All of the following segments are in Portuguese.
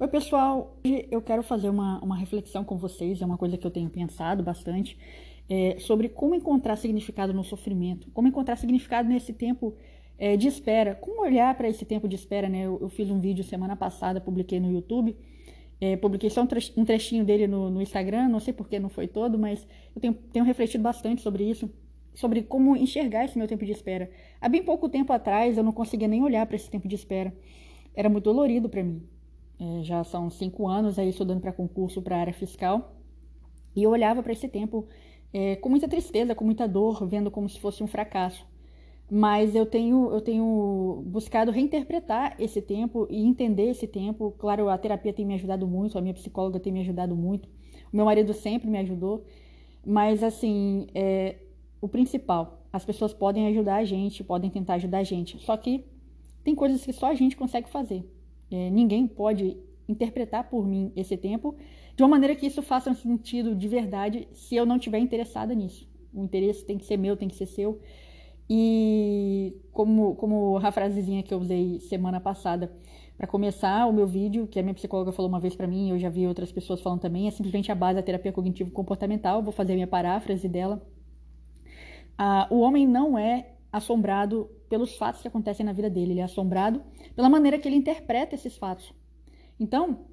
Oi, pessoal. Hoje eu quero fazer uma, uma reflexão com vocês, é uma coisa que eu tenho pensado bastante, é, sobre como encontrar significado no sofrimento, como encontrar significado nesse tempo é, de espera, como olhar para esse tempo de espera, né? Eu, eu, fiz um vídeo semana passada, publiquei no YouTube, é, publiquei só um trechinho dele no, no Instagram, não sei porque não foi todo, mas eu tenho, tenho refletido bastante sobre isso, sobre como enxergar esse meu tempo de espera. Há bem pouco tempo atrás eu não conseguia nem olhar para esse tempo de espera, era muito dolorido para mim. É, já são cinco anos aí estudando para concurso para a área fiscal. E eu olhava para esse tempo é, com muita tristeza, com muita dor, vendo como se fosse um fracasso. Mas eu tenho, eu tenho buscado reinterpretar esse tempo e entender esse tempo. Claro, a terapia tem me ajudado muito, a minha psicóloga tem me ajudado muito, o meu marido sempre me ajudou. Mas, assim, é, o principal, as pessoas podem ajudar a gente, podem tentar ajudar a gente. Só que tem coisas que só a gente consegue fazer. É, ninguém pode interpretar por mim esse tempo de uma maneira que isso faça um sentido de verdade se eu não estiver interessada nisso. O interesse tem que ser meu, tem que ser seu. E como, como a frasezinha que eu usei semana passada, para começar o meu vídeo, que a minha psicóloga falou uma vez para mim, eu já vi outras pessoas falando também, é simplesmente a base da terapia cognitivo-comportamental. Vou fazer a minha paráfrase dela. Ah, o homem não é assombrado pelos fatos que acontecem na vida dele, ele é assombrado pela maneira que ele interpreta esses fatos. Então,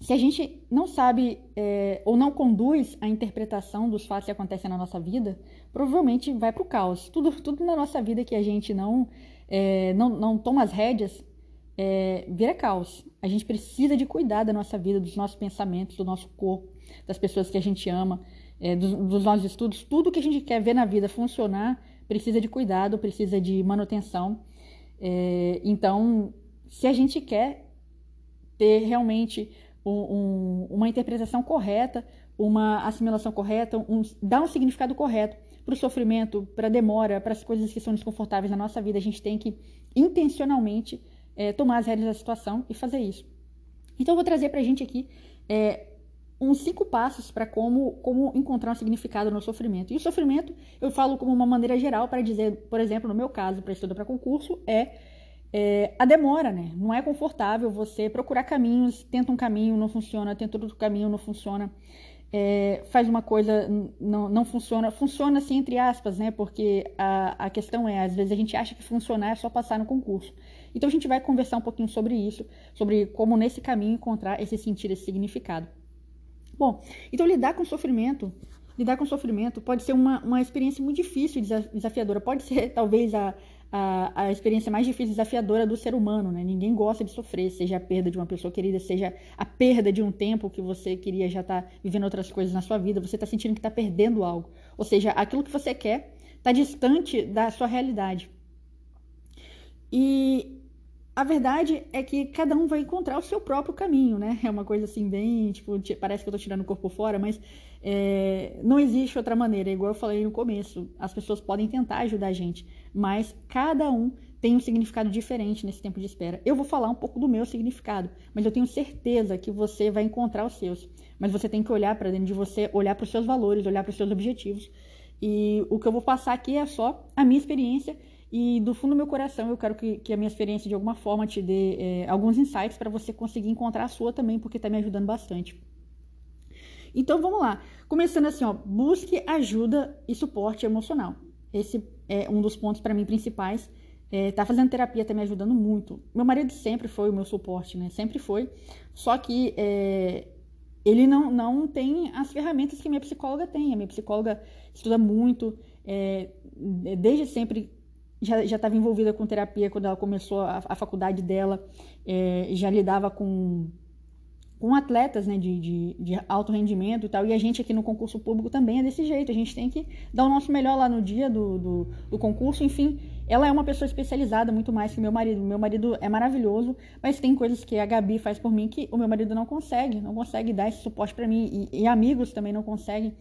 se a gente não sabe é, ou não conduz a interpretação dos fatos que acontecem na nossa vida, provavelmente vai para o caos. Tudo, tudo na nossa vida que a gente não, é, não, não toma as rédeas é, vira caos. A gente precisa de cuidar da nossa vida, dos nossos pensamentos, do nosso corpo, das pessoas que a gente ama, é, dos, dos nossos estudos. Tudo que a gente quer ver na vida funcionar precisa de cuidado, precisa de manutenção. É, então, se a gente quer ter realmente um, um, uma interpretação correta, uma assimilação correta, um, dar um significado correto para o sofrimento, para a demora, para as coisas que são desconfortáveis na nossa vida, a gente tem que intencionalmente é, tomar as rédeas da situação e fazer isso. Então, eu vou trazer para a gente aqui é, uns cinco passos para como, como encontrar um significado no sofrimento. E o sofrimento, eu falo como uma maneira geral para dizer, por exemplo, no meu caso, para estudar para concurso, é, é, a demora, né? Não é confortável você procurar caminhos, tenta um caminho, não funciona, tenta outro caminho, não funciona. É, faz uma coisa, não, não funciona. Funciona assim, entre aspas, né? Porque a, a questão é, às vezes a gente acha que funcionar é só passar no concurso. Então a gente vai conversar um pouquinho sobre isso, sobre como nesse caminho encontrar esse sentido, esse significado. Bom, então lidar com sofrimento, lidar com sofrimento pode ser uma, uma experiência muito difícil e desafiadora. Pode ser, talvez, a, a, a experiência mais difícil e desafiadora do ser humano, né? Ninguém gosta de sofrer, seja a perda de uma pessoa querida, seja a perda de um tempo que você queria já estar tá vivendo outras coisas na sua vida, você está sentindo que está perdendo algo. Ou seja, aquilo que você quer está distante da sua realidade. E a verdade é que cada um vai encontrar o seu próprio caminho, né? É uma coisa assim, bem, tipo, parece que eu tô tirando o corpo fora, mas é, não existe outra maneira, igual eu falei no começo. As pessoas podem tentar ajudar a gente, mas cada um tem um significado diferente nesse tempo de espera. Eu vou falar um pouco do meu significado, mas eu tenho certeza que você vai encontrar os seus. Mas você tem que olhar para dentro de você, olhar para os seus valores, olhar para os seus objetivos. E o que eu vou passar aqui é só a minha experiência e do fundo do meu coração, eu quero que, que a minha experiência de alguma forma te dê é, alguns insights para você conseguir encontrar a sua também, porque está me ajudando bastante. Então vamos lá. Começando assim, ó, busque ajuda e suporte emocional. Esse é um dos pontos para mim principais. É, tá fazendo terapia tá me ajudando muito. Meu marido sempre foi o meu suporte, né? Sempre foi. Só que é, ele não, não tem as ferramentas que minha psicóloga tem. A minha psicóloga estuda muito, é, desde sempre já estava envolvida com terapia quando ela começou a, a faculdade dela, é, já lidava com, com atletas né, de, de, de, alto rendimento e tal, e a gente aqui no concurso público também é desse jeito, a gente tem que dar o nosso melhor lá no dia do, do, do concurso, enfim, ela é uma pessoa especializada muito mais que meu marido, meu marido é maravilhoso, mas tem coisas que a Gabi faz por mim que o meu marido não consegue, não consegue dar esse suporte para mim, e, e, amigos também não conseguem,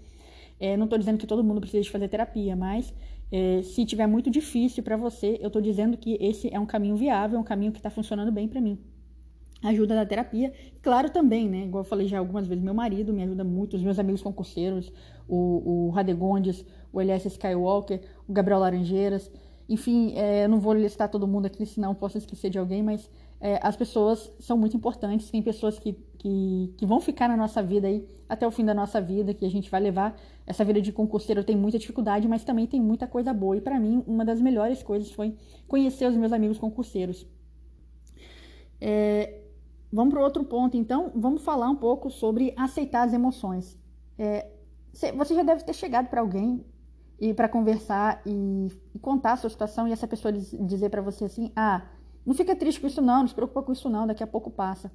é, não estou dizendo que todo mundo precisa de fazer terapia, mas é, se tiver muito difícil para você, eu estou dizendo que esse é um caminho viável, é um caminho que está funcionando bem para mim. Ajuda da terapia, claro também, né? Igual eu falei já algumas vezes, meu marido me ajuda muito, os meus amigos concurseiros, o, o Radegondes, o Elias Skywalker, o Gabriel Laranjeiras, enfim, é, eu não vou listar todo mundo aqui, senão posso esquecer de alguém, mas é, as pessoas são muito importantes, tem pessoas que, que, que, vão ficar na nossa vida aí até o fim da nossa vida, que a gente vai levar. Essa vida de concurseiro tem muita dificuldade, mas também tem muita coisa boa. E para mim, uma das melhores coisas foi conhecer os meus amigos concurseiros. É, vamos para outro ponto, então. Vamos falar um pouco sobre aceitar as emoções. É, você já deve ter chegado para alguém e para conversar e, e, contar a sua situação e essa pessoa dizer para você assim: ah, não fica triste com isso não, não se preocupa com isso não, daqui a pouco passa.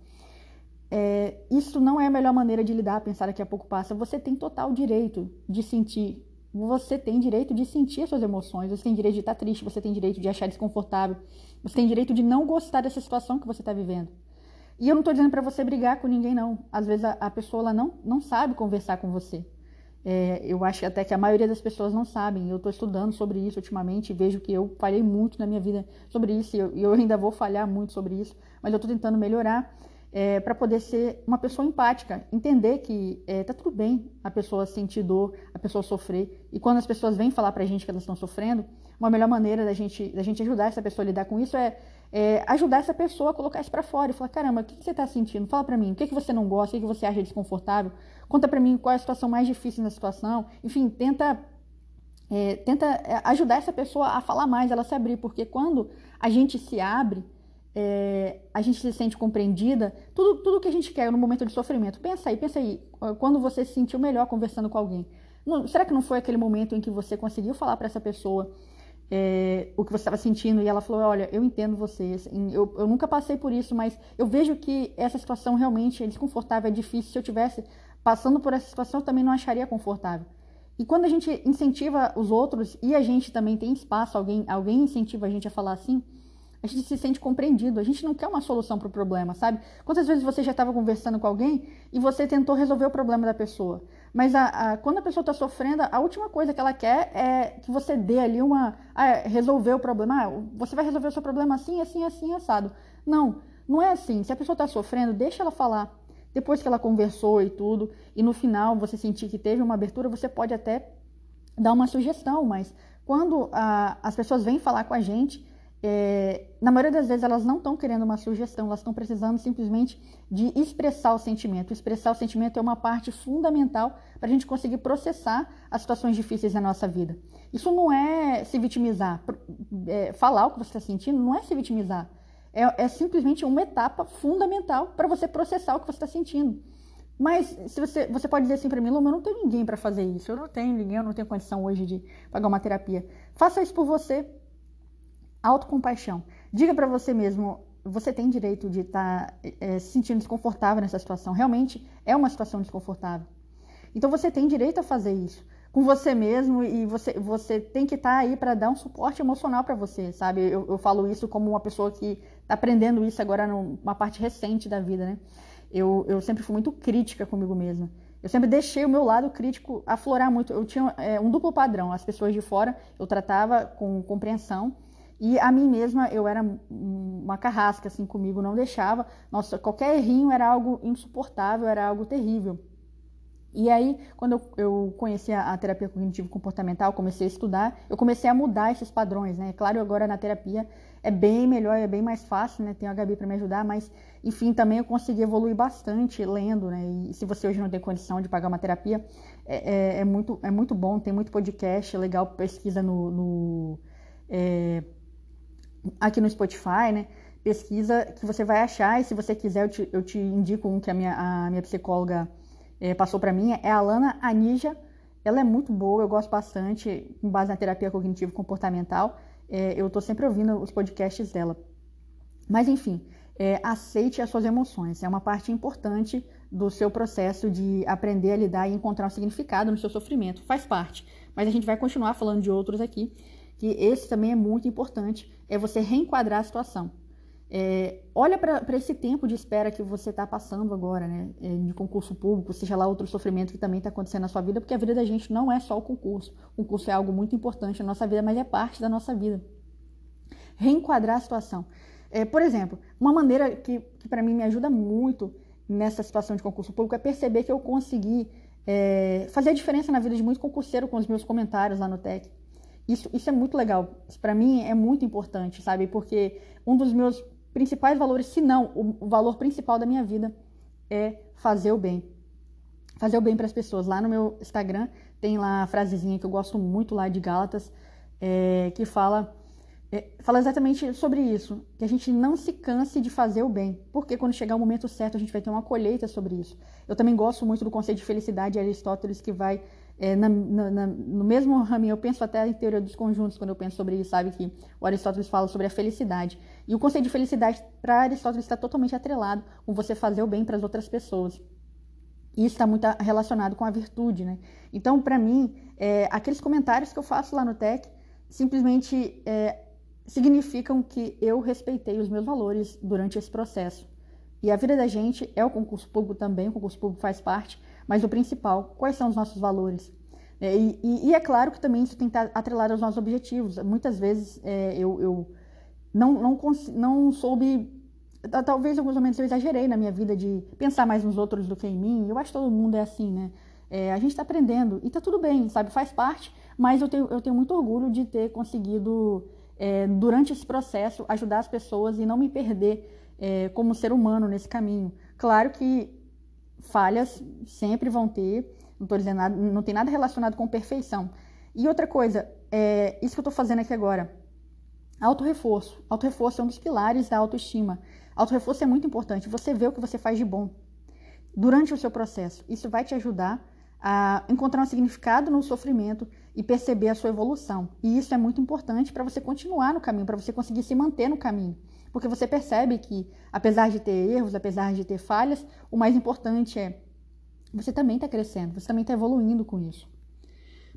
É, isso não é a melhor maneira de lidar, pensar daqui a pouco passa. Você tem total direito de sentir, você tem direito de sentir as suas emoções, você tem direito de estar triste, você tem direito de achar desconfortável, você tem direito de não gostar dessa situação que você está vivendo. E eu não estou dizendo para você brigar com ninguém, não. Às vezes a, a pessoa ela não, não sabe conversar com você. É, eu acho até que a maioria das pessoas não sabem. Eu estou estudando sobre isso ultimamente vejo que eu falhei muito na minha vida sobre isso e eu, eu ainda vou falhar muito sobre isso, mas eu estou tentando melhorar é, para poder ser uma pessoa empática, entender que é, tá tudo bem a pessoa sentir dor, a pessoa sofrer. E quando as pessoas vêm falar para a gente que elas estão sofrendo, uma melhor maneira da gente, da gente ajudar essa pessoa a lidar com isso é, é ajudar essa pessoa a colocar isso para fora e falar: caramba, o que, que você está sentindo? Fala para mim, o que, que você não gosta, o que, que você acha desconfortável? Conta para mim qual é a situação mais difícil na situação. Enfim, tenta é, tenta é, ajudar essa pessoa a falar mais, ela se abrir, porque quando a gente se abre, é, a gente se sente compreendida, tudo, tudo que a gente quer no momento de sofrimento. Pensa aí, pensa aí, quando você se sentiu melhor conversando com alguém. Não, será que não foi aquele momento em que você conseguiu falar para essa pessoa é, o que você estava sentindo e ela falou: Olha, eu entendo você, assim, eu, eu nunca passei por isso, mas eu vejo que essa situação realmente é desconfortável, é difícil. Se eu tivesse passando por essa situação, eu também não acharia confortável. E quando a gente incentiva os outros e a gente também tem espaço, alguém, alguém incentiva a gente a falar assim, a gente se sente compreendido. A gente não quer uma solução para o problema, sabe? Quantas vezes você já estava conversando com alguém e você tentou resolver o problema da pessoa, mas a, a, quando a pessoa está sofrendo, a última coisa que ela quer é que você dê ali uma. Ah, resolver o problema. Ah, você vai resolver o seu problema assim, assim, assim, assado. Não, não é assim. Se a pessoa está sofrendo, deixa ela falar depois que ela conversou e tudo, e no final você sentir que teve uma abertura, você pode até dar uma sugestão, mas quando a, as pessoas vêm falar com a gente, é, na maioria das vezes elas não estão querendo uma sugestão, elas estão precisando simplesmente de expressar o sentimento. Expressar o sentimento é uma parte fundamental para a gente conseguir processar as situações difíceis da nossa vida. Isso não é se vitimizar. É, falar o que você está sentindo não é se vitimizar é, é simplesmente uma etapa fundamental para você processar o que você está sentindo. Mas se você, você pode dizer assim para mim, Luma, eu não tenho ninguém para fazer isso, eu não tenho ninguém, eu não tenho condição hoje de pagar uma terapia. Faça isso por você. Autocompaixão. Diga para você mesmo, você tem direito de estar tá, é, se sentindo desconfortável nessa situação. Realmente é uma situação desconfortável. Então você tem direito a fazer isso com você mesmo e você, você tem que estar tá aí para dar um suporte emocional para você, sabe? Eu, eu, falo isso como uma pessoa que está aprendendo isso agora numa parte recente da vida, né? Eu, eu sempre fui muito crítica comigo mesma. Eu sempre deixei o meu lado crítico aflorar muito. Eu tinha é, um duplo padrão. As pessoas de fora eu tratava com compreensão e a mim mesma eu era uma carrasca assim comigo, não deixava. Nossa, qualquer errinho era algo insuportável, era algo terrível. E aí, quando eu, conheci a, terapia cognitivo-comportamental, comecei a estudar, eu comecei a mudar esses padrões, né? Claro, agora na terapia é bem melhor, é bem mais fácil, né? Tenho a Gabi para me ajudar, mas, enfim, também eu consegui evoluir bastante lendo, né? E se você hoje não tem condição de pagar uma terapia, é, é, é muito, é muito bom, tem muito podcast legal, pesquisa no, no é, aqui no Spotify, né? Pesquisa que você vai achar, e se você quiser, eu te, eu te indico um que a minha, a minha psicóloga é, passou para mim é a Alana Anija. Ela é muito boa, eu gosto bastante, com base na terapia cognitivo-comportamental. É, eu estou sempre ouvindo os podcasts dela. Mas, enfim, é, aceite as suas emoções. É uma parte importante do seu processo de aprender a lidar e encontrar um significado no seu sofrimento. Faz parte. Mas a gente vai continuar falando de outros aqui, que esse também é muito importante, é você reenquadrar a situação. É, olha para esse tempo de espera que você está passando agora, né? É, de concurso público, seja lá outro sofrimento que também está acontecendo na sua vida, porque a vida da gente não é só o concurso. O concurso é algo muito importante na nossa vida, mas é parte da nossa vida. Reenquadrar a situação. É, por exemplo, uma maneira que, que para mim me ajuda muito nessa situação de concurso público é perceber que eu consegui é, fazer a diferença na vida de muito concurseiro com os meus comentários lá no TEC. Isso, isso é muito legal. Para mim é muito importante, sabe? Porque um dos meus principais valores, se não o, valor principal da minha vida, é fazer o bem. Fazer o bem para as pessoas. Lá no meu Instagram tem lá a frasezinha que eu gosto muito lá de Gálatas, é, que fala é, fala exatamente sobre isso, que a gente não se canse de fazer o bem, porque quando chegar o momento certo a gente vai ter uma colheita sobre isso. Eu também gosto muito do conceito de felicidade de Aristóteles, que vai é, na, na, no mesmo raminho, eu penso até em teoria dos conjuntos quando eu penso sobre isso, sabe? Que o Aristóteles fala sobre a felicidade. E o conceito de felicidade para Aristóteles está totalmente atrelado com você fazer o bem para as outras pessoas. E isso está muito relacionado com a virtude, né? Então, para mim, é, aqueles comentários que eu faço lá no TEC simplesmente é, significam que eu respeitei os meus valores durante esse processo. E a vida da gente é o concurso público também, o concurso público faz parte, mas o principal, quais são os nossos valores? É, e, e, e, é claro que também isso tem que estar atrelado aos nossos objetivos. Muitas vezes é, eu, eu não, não, não soube, talvez em alguns momentos eu exagerei na minha vida de pensar mais nos outros do que em mim. Eu acho que todo mundo é assim, né? É, a gente está aprendendo e está tudo bem, sabe? Faz parte, mas eu tenho, eu tenho muito orgulho de ter conseguido é, durante esse processo, ajudar as pessoas e não me perder é, como ser humano nesse caminho. Claro que falhas sempre vão ter, não estou dizendo nada, não tem nada relacionado com perfeição. E outra coisa, é, isso que eu estou fazendo aqui agora, auto-reforço. Auto-reforço é um dos pilares da autoestima. Auto-reforço é muito importante. Você vê o que você faz de bom durante o seu processo. Isso vai te ajudar a encontrar um significado no sofrimento e perceber a sua evolução. E isso é muito importante para você continuar no caminho, para você conseguir se manter no caminho. Porque você percebe que, apesar de ter erros, apesar de ter falhas, o mais importante é você também está crescendo, você também está evoluindo com isso.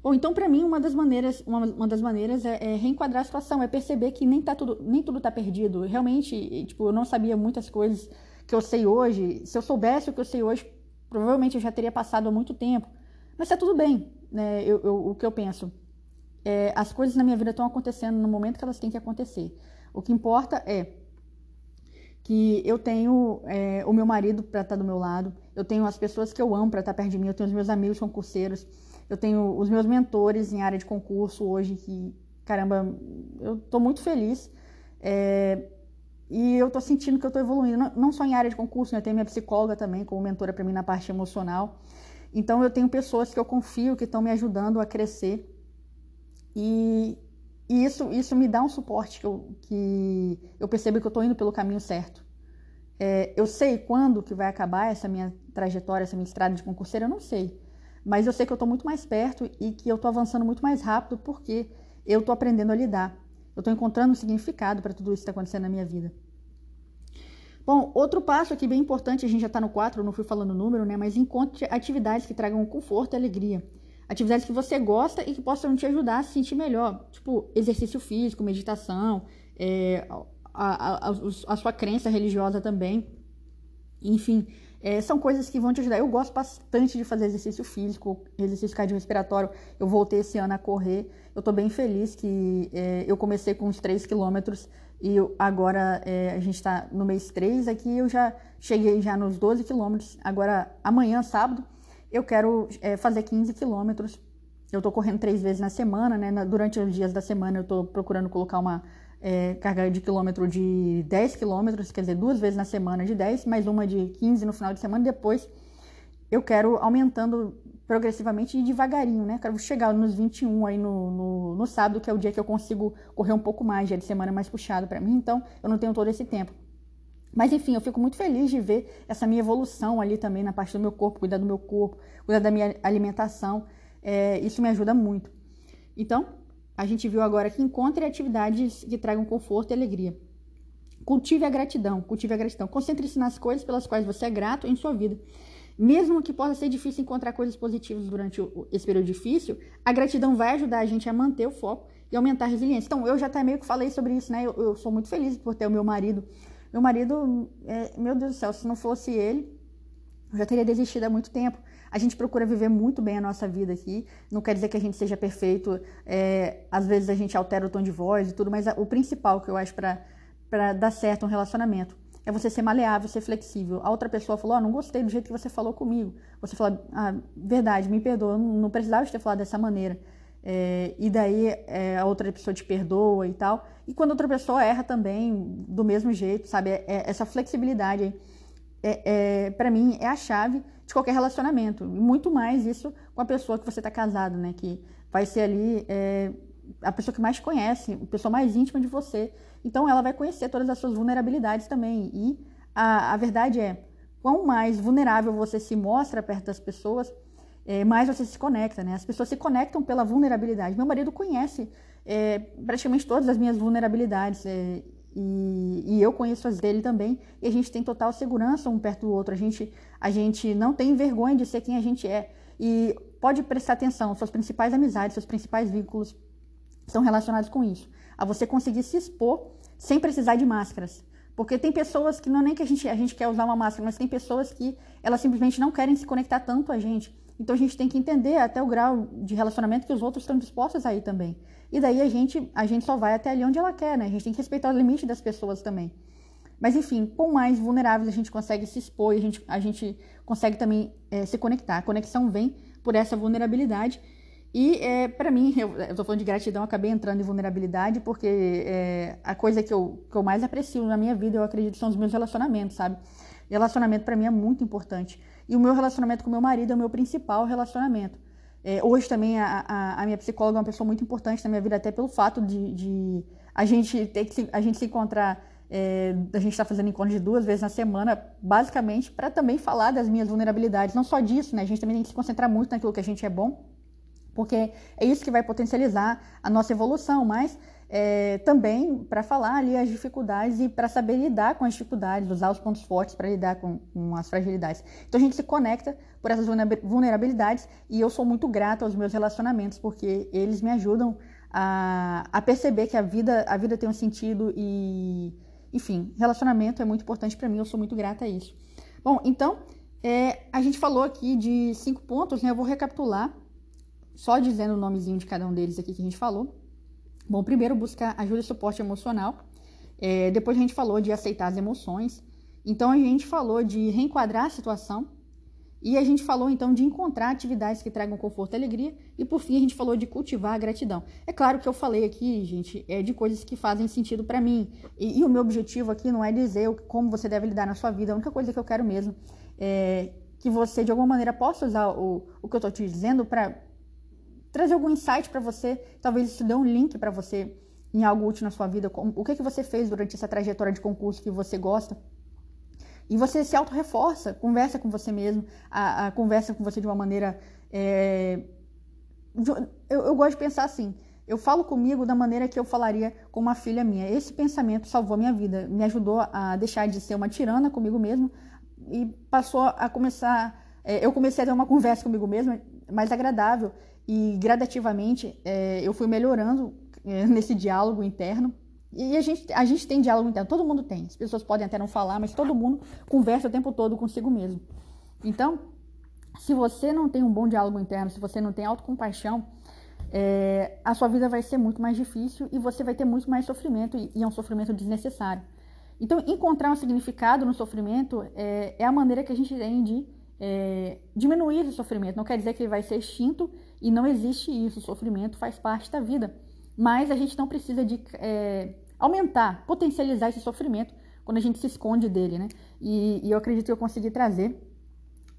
Bom, então para mim uma das maneiras, uma, uma das maneiras é, é, reenquadrar a situação, é perceber que nem tá tudo, nem tudo está perdido. Realmente, tipo, eu não sabia muitas coisas que eu sei hoje. Se eu soubesse o que eu sei hoje, provavelmente eu já teria passado há muito tempo. Mas está tudo bem, né? Eu, eu, o que eu penso. É, as coisas na minha vida estão acontecendo no momento que elas têm que acontecer. O que importa é que eu tenho é, o meu marido para estar tá do meu lado, eu tenho as pessoas que eu amo para estar tá perto de mim, eu tenho os meus amigos concurseiros, eu tenho os meus mentores em área de concurso hoje, que, caramba, eu estou muito feliz. É, e eu estou sentindo que eu estou evoluindo, não, não, só em área de concurso, né? eu tenho minha psicóloga também como mentora para mim na parte emocional. Então eu tenho pessoas que eu confio que estão me ajudando a crescer e, e isso, isso me dá um suporte que eu, que eu percebo que eu estou indo pelo caminho certo. É, eu sei quando que vai acabar essa minha trajetória, essa minha estrada de concurseira, eu não sei. Mas eu sei que eu estou muito mais perto e que eu estou avançando muito mais rápido porque eu estou aprendendo a lidar. Eu estou encontrando um significado para tudo isso que está acontecendo na minha vida. Bom, outro passo aqui bem importante, a gente já está no 4, eu não fui falando o número, né? Mas encontre atividades que tragam conforto e alegria. Atividades que você gosta e que possam te ajudar a se sentir melhor. Tipo, exercício físico, meditação, é, a, a, a, sua crença religiosa também. Enfim, é, são coisas que vão te ajudar. Eu gosto bastante de fazer exercício físico, exercício cardiorrespiratório. Eu voltei esse ano a correr. Eu estou bem feliz que é, eu comecei com uns 3 quilômetros e agora é, a gente está no mês 3 aqui, eu já cheguei já nos 12 quilômetros. Agora, amanhã, sábado, eu quero é, fazer 15 quilômetros. Eu estou correndo três vezes na semana, né? Durante os dias da semana eu estou procurando colocar uma é, carga de quilômetro de 10 quilômetros, quer dizer, duas vezes na semana de 10, mais uma de 15 no final de semana. Depois eu quero aumentando progressivamente e devagarinho, né? Quero chegar nos 21 aí no, no, no, sábado, que é o dia que eu consigo correr um pouco mais, dia de semana mais puxado para mim, então eu não tenho todo esse tempo. Mas enfim, eu fico muito feliz de ver essa minha evolução ali também na parte do meu corpo, cuidar do meu corpo, cuidar da minha alimentação. É, isso me ajuda muito. Então, a gente viu agora que encontre atividades que tragam conforto e alegria. Cultive a gratidão, cultive a gratidão. Concentre-se nas coisas pelas quais você é grato em sua vida. Mesmo que possa ser difícil encontrar coisas positivas durante esse período difícil, a gratidão vai ajudar a gente a manter o foco e aumentar a resiliência. Então, eu já até meio que falei sobre isso, né? Eu, eu sou muito feliz por ter o meu marido. Meu marido, é, meu Deus do céu, se não fosse ele, eu já teria desistido há muito tempo. A gente procura viver muito bem a nossa vida aqui. Não quer dizer que a gente seja perfeito. É, às vezes a gente altera o tom de voz e tudo, mas o principal que eu acho para dar certo um relacionamento é você ser maleável, ser flexível. A outra pessoa falou, oh, não gostei do jeito que você falou comigo. Você fala, ah, verdade, me perdoa, não precisava de ter falado dessa maneira. É, e daí é, a outra pessoa te perdoa e tal. E quando outra pessoa erra também, do mesmo jeito, sabe? É, é essa flexibilidade é, para mim, é a chave de qualquer relacionamento. E muito mais isso com a pessoa que você está casado, né? Que vai ser ali a pessoa que mais conhece, a pessoa mais íntima de você. Então, ela vai conhecer todas as suas vulnerabilidades também. E a, a verdade é, quanto mais vulnerável você se mostra perto das pessoas, é, mais você se conecta, né? As pessoas se conectam pela vulnerabilidade. Meu marido conhece é, praticamente todas as minhas vulnerabilidades é, e, e, eu conheço as dele também. E a gente tem total segurança um perto do outro. A gente, a gente não tem vergonha de ser quem a gente é. E pode prestar atenção, suas principais amizades, seus principais vínculos estão relacionados com isso. A você conseguir se expor sem precisar de máscaras. Porque tem pessoas que não é nem que a gente, a gente quer usar uma máscara, mas tem pessoas que elas simplesmente não querem se conectar tanto a gente. Então a gente tem que entender até o grau de relacionamento que os outros estão dispostos a ir também. E daí a gente, a gente só vai até ali onde ela quer, né? A gente tem que respeitar os limites das pessoas também. Mas enfim, com mais vulneráveis a gente consegue se expor a gente, a gente consegue também é, se conectar. A conexão vem por essa vulnerabilidade. E é, para mim, eu estou falando de gratidão, acabei entrando em vulnerabilidade, porque é, a coisa que eu, que eu mais aprecio na minha vida, eu acredito, são os meus relacionamentos, sabe? Relacionamento para mim é muito importante. E o meu relacionamento com meu marido é o meu principal relacionamento. É, hoje também a, a, a, minha psicóloga é uma pessoa muito importante na minha vida, até pelo fato de, de a gente ter que se, a gente se encontrar, é, a gente está fazendo encontros de duas vezes na semana, basicamente para também falar das minhas vulnerabilidades. Não só disso, né? A gente também tem que se concentrar muito naquilo que a gente é bom, porque é isso que vai potencializar a nossa evolução, mas é, também para falar ali as dificuldades e para saber lidar com as dificuldades, usar os pontos fortes para lidar com, com, as fragilidades. Então a gente se conecta por essas vulnerabilidades e eu sou muito grata aos meus relacionamentos porque eles me ajudam a, a perceber que a vida, a vida tem um sentido e, enfim, relacionamento é muito importante para mim, eu sou muito grata a isso. Bom, então é, a gente falou aqui de cinco pontos, né? Eu vou recapitular, só dizendo o nomezinho de cada um deles aqui que a gente falou. Bom, primeiro buscar ajuda e suporte emocional. É, depois a gente falou de aceitar as emoções. Então a gente falou de reenquadrar a situação. E a gente falou então de encontrar atividades que tragam conforto e alegria. E por fim a gente falou de cultivar a gratidão. É claro que eu falei aqui, gente, é de coisas que fazem sentido para mim. E, e, o meu objetivo aqui não é dizer como você deve lidar na sua vida. A única coisa que eu quero mesmo é que você de alguma maneira possa usar o, o que eu estou te dizendo para trazer algum insight para você, talvez isso dê um link para você em algo útil na sua vida, o que, que você fez durante essa trajetória de concurso que você gosta. E você se auto-reforça, conversa com você mesmo, a, a, conversa com você de uma maneira. É... Eu, eu gosto de pensar assim. Eu falo comigo da maneira que eu falaria com uma filha minha. Esse pensamento salvou minha vida, me ajudou a deixar de ser uma tirana comigo mesmo e passou a começar. É, eu comecei a ter uma conversa comigo mesma mais agradável e gradativamente é, eu fui melhorando é, nesse diálogo interno. E a gente, a gente tem diálogo interno, todo mundo tem. As pessoas podem até não falar, mas todo mundo conversa o tempo todo consigo mesmo. Então, se você não tem um bom diálogo interno, se você não tem autocompaixão, é, a sua vida vai ser muito mais difícil e você vai ter muito mais sofrimento, e, e é um sofrimento desnecessário. Então, encontrar um significado no sofrimento é, é a maneira que a gente tem de é, diminuir esse sofrimento. Não quer dizer que ele vai ser extinto e não existe isso. O sofrimento faz parte da vida. Mas a gente não precisa de é, aumentar, potencializar esse sofrimento quando a gente se esconde dele, né? E, e, eu acredito que eu consegui trazer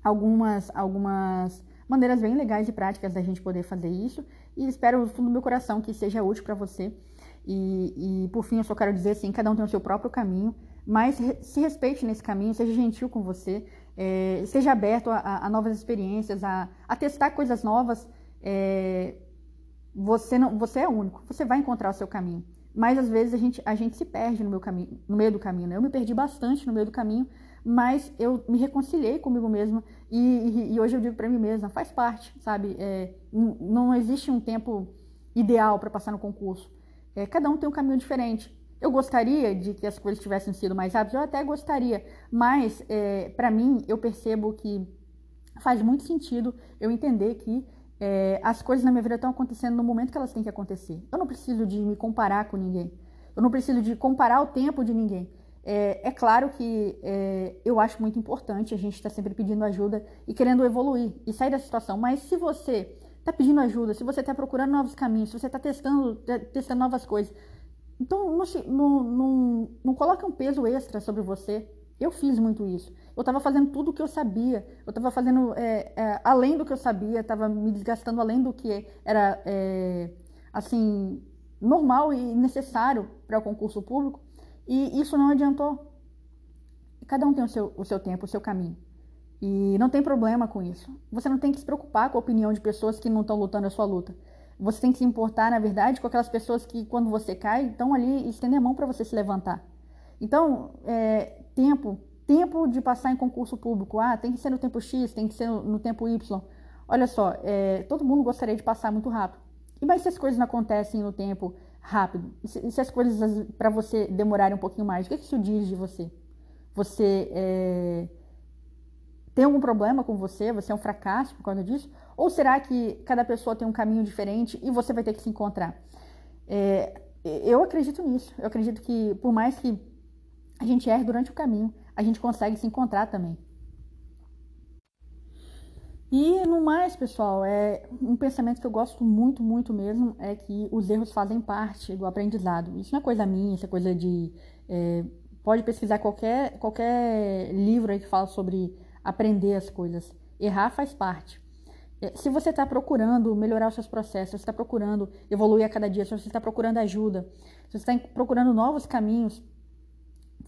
algumas, algumas maneiras bem legais e práticas da gente poder fazer isso. E espero, do fundo do meu coração, que seja útil para você. E, e, por fim, eu só quero dizer assim: cada um tem o seu próprio caminho, mas se respeite nesse caminho, seja gentil com você, é, seja aberto a, a, novas experiências, a, a testar coisas novas. É, você não, você é único, você vai encontrar o seu caminho. Mas às vezes a gente, a gente se perde no, meu caminho, no meio do caminho. Né? Eu me perdi bastante no meio do caminho, mas eu me reconciliei comigo mesma e, e, e hoje eu digo para mim mesma, faz parte, sabe? É, não existe um tempo ideal para passar no concurso. É, cada um tem um caminho diferente. Eu gostaria de que as coisas tivessem sido mais rápidas, eu até gostaria, mas é, para mim eu percebo que faz muito sentido eu entender que é, as coisas na minha vida estão acontecendo no momento que elas têm que acontecer. Eu não preciso de me comparar com ninguém. Eu não preciso de comparar o tempo de ninguém. É, é claro que é, eu acho muito importante a gente estar tá sempre pedindo ajuda e querendo evoluir e sair da situação. Mas se você está pedindo ajuda, se você está procurando novos caminhos, se você está testando, testando novas coisas. Então, não, não, não, não coloque um peso extra sobre você. Eu fiz muito isso. Eu estava fazendo tudo o que eu sabia. Eu estava fazendo é, é, além do que eu sabia, estava me desgastando além do que era, é, assim, normal e necessário para o concurso público. E isso não adiantou. Cada um tem o seu, o seu tempo, o seu caminho. E não tem problema com isso. Você não tem que se preocupar com a opinião de pessoas que não estão lutando a sua luta. Você tem que se importar, na verdade, com aquelas pessoas que, quando você cai, estão ali e estendem a mão para você se levantar. Então, é, tempo, tempo de passar em concurso público. Ah, tem que ser no tempo X, tem que ser no, tempo Y. Olha só, é, todo mundo gostaria de passar muito rápido. E mas se as coisas não acontecem no tempo rápido? Se, se as coisas para você demorarem um pouquinho mais? O que isso diz de você? Você é, tem algum problema com você? Você é um fracasso por causa disso? Ou será que cada pessoa tem um caminho diferente e você vai ter que se encontrar? É, eu acredito nisso. Eu acredito que, por mais que a gente erre durante o caminho, a gente consegue se encontrar também. E no mais, pessoal, é um pensamento que eu gosto muito, muito mesmo, é que os erros fazem parte do aprendizado. Isso não é coisa minha, isso é coisa de. É, pode pesquisar qualquer, qualquer livro aí que fala sobre aprender as coisas. Errar faz parte. É, se você está procurando melhorar os seus processos, se você está procurando evoluir a cada dia, se você está procurando ajuda, se você está procurando novos caminhos,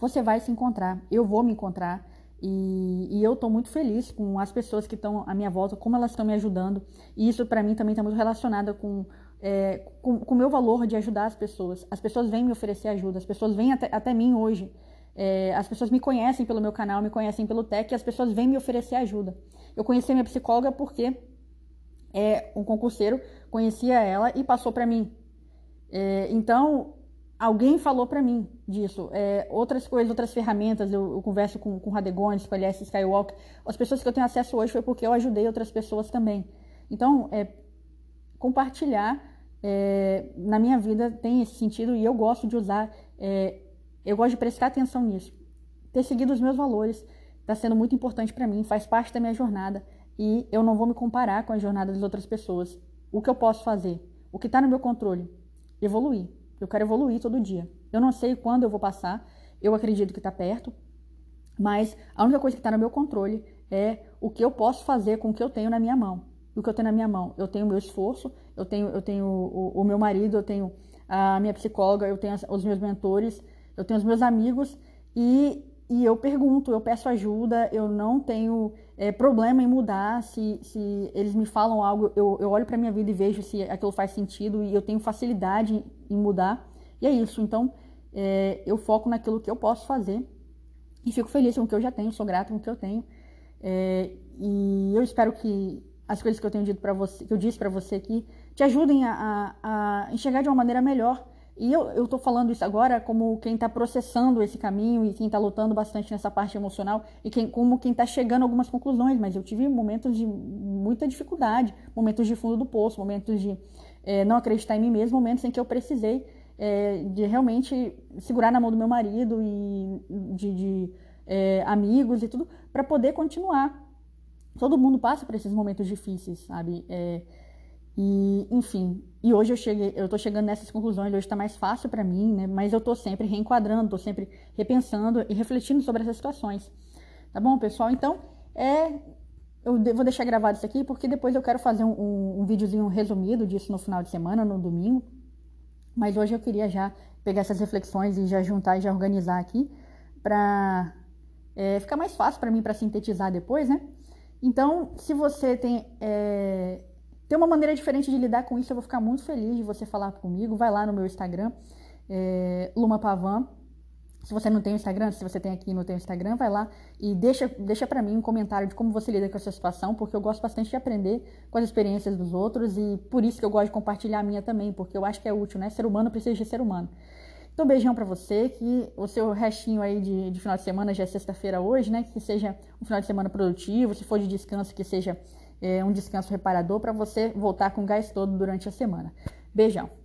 você vai se encontrar. Eu vou me encontrar. E, e eu estou muito feliz com as pessoas que estão à minha volta, como elas estão me ajudando. E isso, para mim, também está muito relacionado com é, o meu valor de ajudar as pessoas. As pessoas vêm me oferecer ajuda, as pessoas vêm até, até mim hoje. É, as pessoas me conhecem pelo meu canal, me conhecem pelo Tech, e as pessoas vêm me oferecer ajuda. Eu conheci minha psicóloga porque é um concurseiro conhecia ela e passou para mim. É, então, alguém falou para mim disso. É, outras coisas, outras ferramentas, eu, eu converso com, com Radegones, com LS Skywalker. As pessoas que eu tenho acesso hoje foi porque eu ajudei outras pessoas também. Então, é, compartilhar é, na minha vida tem esse sentido e eu gosto de usar, é, eu gosto de prestar atenção nisso. Ter seguido os meus valores está sendo muito importante para mim, faz parte da minha jornada e eu não vou me comparar com a jornada das outras pessoas. O que eu posso fazer? O que está no meu controle? Evoluir. Eu quero evoluir todo dia. Eu não sei quando eu vou passar, eu acredito que está perto, mas a única coisa que está no meu controle é o que eu posso fazer com o que eu tenho na minha mão. O que eu tenho na minha mão? Eu tenho o meu esforço, eu tenho, eu tenho o, o meu marido, eu tenho a minha psicóloga, eu tenho os meus mentores, eu tenho os meus amigos e e eu pergunto, eu peço ajuda, eu não tenho é, problema em mudar. Se, se eles me falam algo, eu, eu olho para minha vida e vejo se aquilo faz sentido e eu tenho facilidade em mudar. E é isso. Então, é, eu foco naquilo que eu posso fazer e fico feliz com o que eu já tenho, sou grato com o que eu tenho. É, e eu espero que as coisas que eu tenho dito para você, que eu disse para você aqui, te ajudem a, a, a enxergar de uma maneira melhor e eu estou falando isso agora como quem está processando esse caminho e quem está lutando bastante nessa parte emocional e quem, como quem está chegando a algumas conclusões, mas eu tive momentos de muita dificuldade, momentos de fundo do poço, momentos de é, não acreditar em mim mesmo, momentos em que eu precisei é, de realmente segurar na mão do meu marido e de, de é, amigos e tudo para poder continuar. Todo mundo passa por esses momentos difíceis, sabe? E, enfim, e hoje eu cheguei, eu tô chegando nessas conclusões, hoje está mais fácil para mim, né? Mas eu tô sempre reenquadrando, tô sempre repensando e refletindo sobre essas situações. Tá bom, pessoal? Então, é eu vou deixar gravado isso aqui porque depois eu quero fazer um, um, um videozinho resumido disso no final de semana, no domingo. Mas hoje eu queria já pegar essas reflexões e já juntar e já organizar aqui para é, ficar mais fácil para mim para sintetizar depois, né? Então, se você tem é, tem uma maneira diferente de lidar com isso, eu vou ficar muito feliz de você falar comigo. Vai lá no meu Instagram, é, Luma Pavan. Se você não tem Instagram, se você tem aqui e não tem Instagram, vai lá e deixa, deixa para mim um comentário de como você lida com essa situação, porque eu gosto bastante de aprender com as experiências dos outros e por isso que eu gosto de compartilhar a minha também, porque eu acho que é útil, né? Ser humano precisa de ser humano. Então, beijão para você, que o seu restinho aí de, de final de semana já é sexta-feira hoje, né? Que seja um final de semana produtivo, se for de descanso, que seja é, um descanso reparador para você voltar com gás todo durante a semana. Beijão!